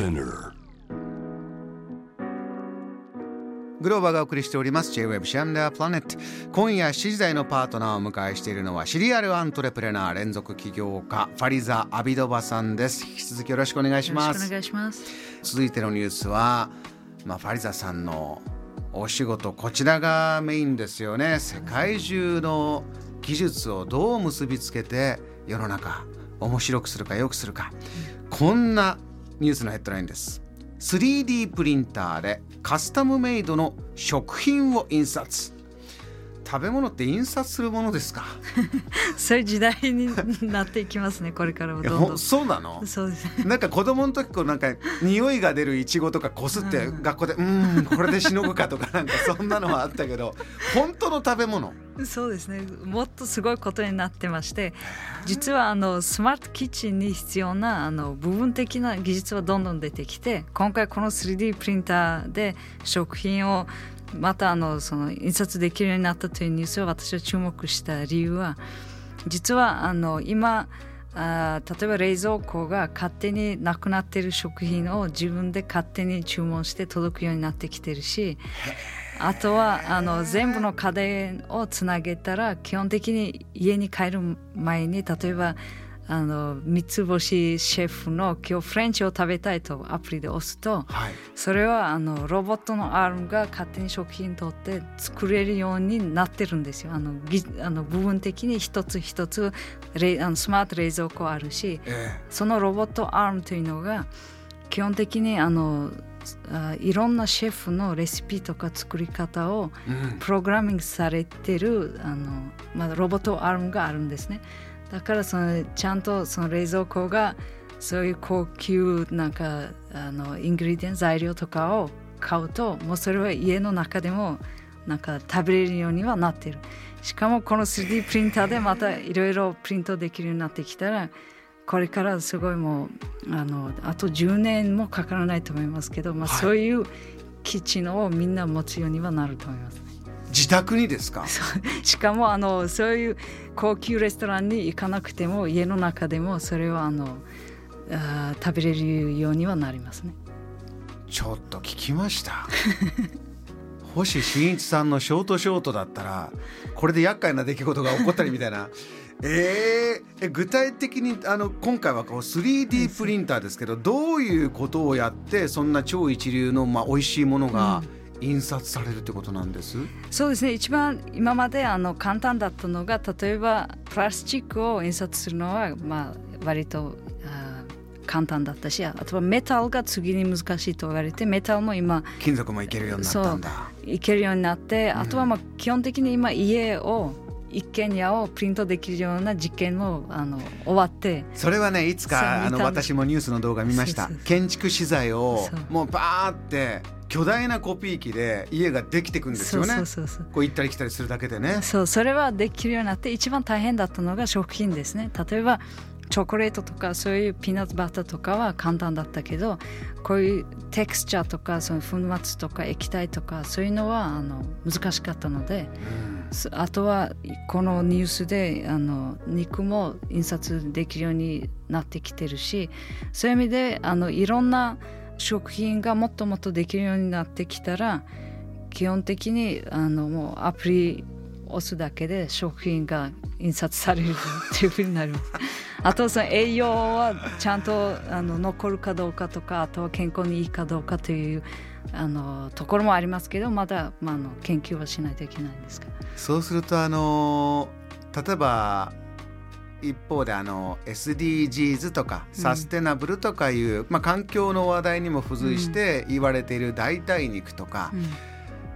Spinner. グローバーがお送りしております。J-Web シアンダープラネット今夜7時台のパートナーをお迎えしているのはシリアルアントレプレナー連続起業家ファリザ・アビドバさんです。引き続きよろしくお願いします。お願いします。続いてのニュースは、まあ、ファリザさんのお仕事こちらがメインですよね。世界中の技術をどう結びつけて世の中面白くするか良くするか。こんなニュースのヘッドラインです。3D プリンターでカスタムメイドの食品を印刷。食べ物って印刷するものですか？そういう時代になっていきますねこれからもどんどん。そうなの？そうです。なんか子供の時こうなんか匂いが出るいちごとかこすって学校でうんこれでしのぐかとか なんかそんなのはあったけど本当の食べ物？そうですね。もっとすごいことになってまして実はあのスマートキッチンに必要なあの部分的な技術はどんどん出てきて今回この 3D プリンターで食品をまたあのその印刷できるようになったというニュースを私は注目した理由は実はあの今あ例えば冷蔵庫が勝手になくなっている食品を自分で勝手に注文して届くようになってきてるしあとはあの全部の家電をつなげたら基本的に家に帰る前に例えばあの三つ星シェフの今日フレンチを食べたいとアプリで押すと、はい。それはあのロボットのアームが勝手に食品取って作れるようになってるんですよ。あのぎあの部分的に一つ一つレあのスマート冷蔵庫あるしえそのロボットアームというのが基本的にあのあいろんなシェフのレシピとか作り方をプログラミングされてるあの、まあ、ロボットアームがあるんですねだからそのちゃんとその冷蔵庫がそういう高級なんかあの ingredient 材料とかを買うともうそれは家の中でもなんか食べれるようにはなってるしかもこの 3D プリンターでまたいろいろプリントできるようになってきたらこれからすごいもうあのあと10年もかからないと思いますけど、まあ、そういうキッチンをみんな持つようにはなると思います。自宅にですか？しかもあのそういう高級レストランに行かなくても家の中でもそれはあのあー食べれるようにはなりますね。ちょっと聞きました。星新一さんのショートショートだったらこれで厄介な出来事が起こったりみたいな。えー、え具体的にあの今回はこう 3D プリンターですけどどういうことをやってそんな超一流の、まあ、美味しいものが印刷されるってことなんです、そうですね。一番今まであの簡単だったのが例えばプラスチックを印刷するのは、まあ、割と簡単だったしあとはメタルが次に難しいと言われてメタルも今金属もいけるようになったんだ。いけるようになって、あとはまあ基本的に今家を一軒家をプリントできるような実験もあの終わってそれはねいつかあの私もニュースの動画見ました。建築資材をもうバーって巨大なコピー機で家ができてくんですよね。そうそうそうこう行ったり来たりするだけでね。そうそれはできるようになって一番大変だったのが食品ですね。例えばチョコレートとかそういうピーナッツバターとかは簡単だったけどこういうテクスチャーとかその粉末とか液体とかそういうのはあの難しかったので、すあとはこのニュースであの肉も印刷できるようになってきてるしそういう意味であのいろんな食品がもっともっとできるようになってきたら基本的にあのもうアプリ押すだけで食品が印刷されるっていうふうになります。あとその栄養はちゃんとあの残るかどうかとかあとは健康にいいかどうかというあのところもありますけどまだ、まあ、あの研究はしないといけないんですから。そうするとあの例えば一方であの SDGs とかサステナブルとかいう、まあ、環境の話題にも付随して言われている代替肉とか、うん。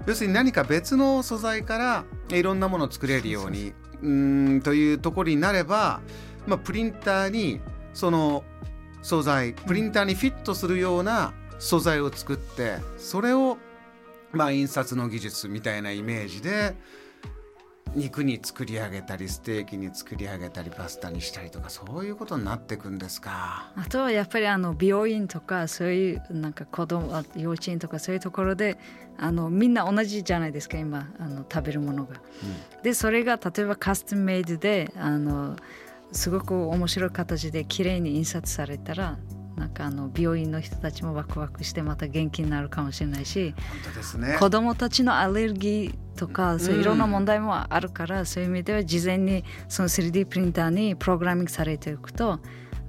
要するに何か別の素材からいろんなものを作れるようにうーんというところになれば、まあ、プリンターにその素材プリンターにフィットするような素材を作ってそれをまあ印刷の技術みたいなイメージで肉に作り上げたりステーキに作り上げたりパスタにしたりとかそういうことになっていくんですか。あとはやっぱりあの美容院とかそういうなんか子供あ幼稚園とかそういうところであのみんな同じじゃないですか今あの食べるものが。でそれが例えばカスタムメイドであのすごく面白い形で綺麗に印刷されたらなんかあの病院の人たちもワクワクしてまた元気になるかもしれないし本当ですね子どもたちのアレルギーとかそういういろんな問題もあるから、そういう意味では事前にその 3D プリンターにプログラミングされておくと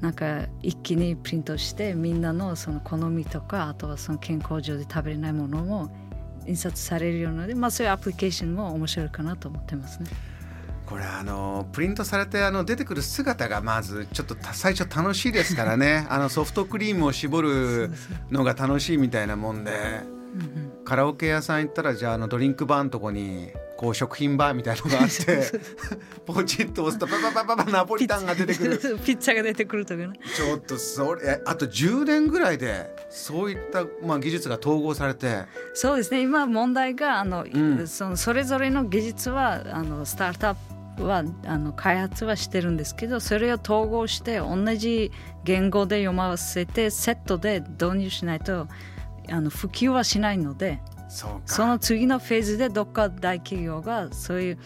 なんか一気にプリントしてみんなのその好みとかあとはその健康上で食べれないものも印刷されるようなので、まあ、そういうアプリケーションも面白いかなと思ってますね。これあのプリントされてあの出てくる姿がまずちょっとた最初楽しいですからね。あのソフトクリームを絞るのが楽しいみたいなもんでカラオケ屋さん行ったらじゃああのドリンクバーのとこにこう食品バーみたいのがあって ポチッと押すとパパパパパナポリタンが出てくる。ピッツァ が出てくるとかね。ちょっとそれあと10年ぐらいでそういった、まあ、技術が統合されて。そうですね。今問題があの、ん。そのそれぞれの技術はあのスタートアップはあの開発はしてるんですけどそれを統合して同じ言語で読ませてセットで導入しないとあの普及はしないのでその次のフェーズでどっか大企業がそういう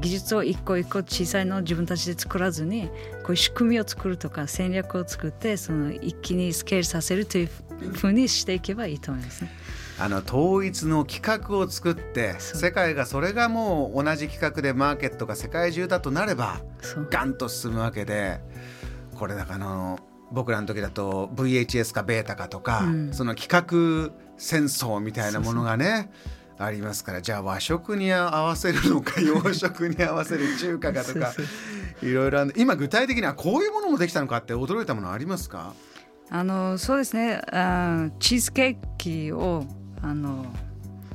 技術を一個一個小さいのを自分たちで作らずにこういう仕組みを作るとか戦略を作ってその一気にスケールさせるというふうにしていけばいいと思いますね。あの統一の企画を作って世界がそれがもう同じ企画でマーケットが世界中だとなればガンと進むわけでこれだからあの僕らの時だと VHS かベータかとか、うん。その企画戦争みたいなものがねありますからじゃあ和食に合わせるのか 洋食に合わせる中華かとかいろいろ今具体的にはこういうものもできたのかって驚いたものありますか？あのそうですね。あチーズケーキをあの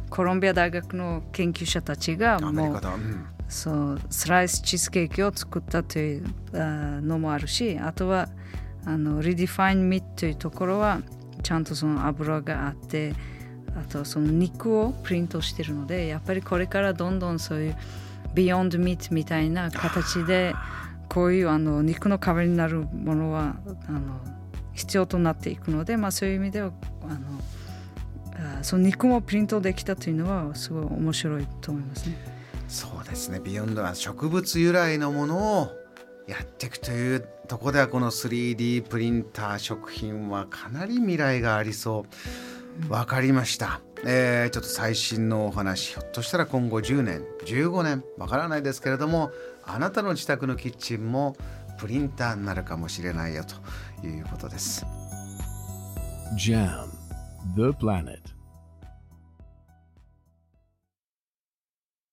コロンビア大学の研究者たちがもううん。そうスライスチーズケーキを作ったというあのもあるしあとはあの Redefine Meat というところはちゃんとその油があってあとその肉をプリントしてるのでやっぱりこれからどんどんそういう Beyond Meat みたいな形でこういうあの肉の代わりになるものはあの必要となっていくので、まあ、そういう意味ではあのその肉もプリントできたというのはすごい面白いと思いますね。そうですねビヨンドは植物由来のものをやっていくというとこではこの 3D プリンター食品はかなり未来がありそう。わかりました、えーちょっと最新のお話ひょっとしたら今後10年15年わからないですけれどもあなたの自宅のキッチンもプリンターになるかもしれないよということです。Jam, the planet.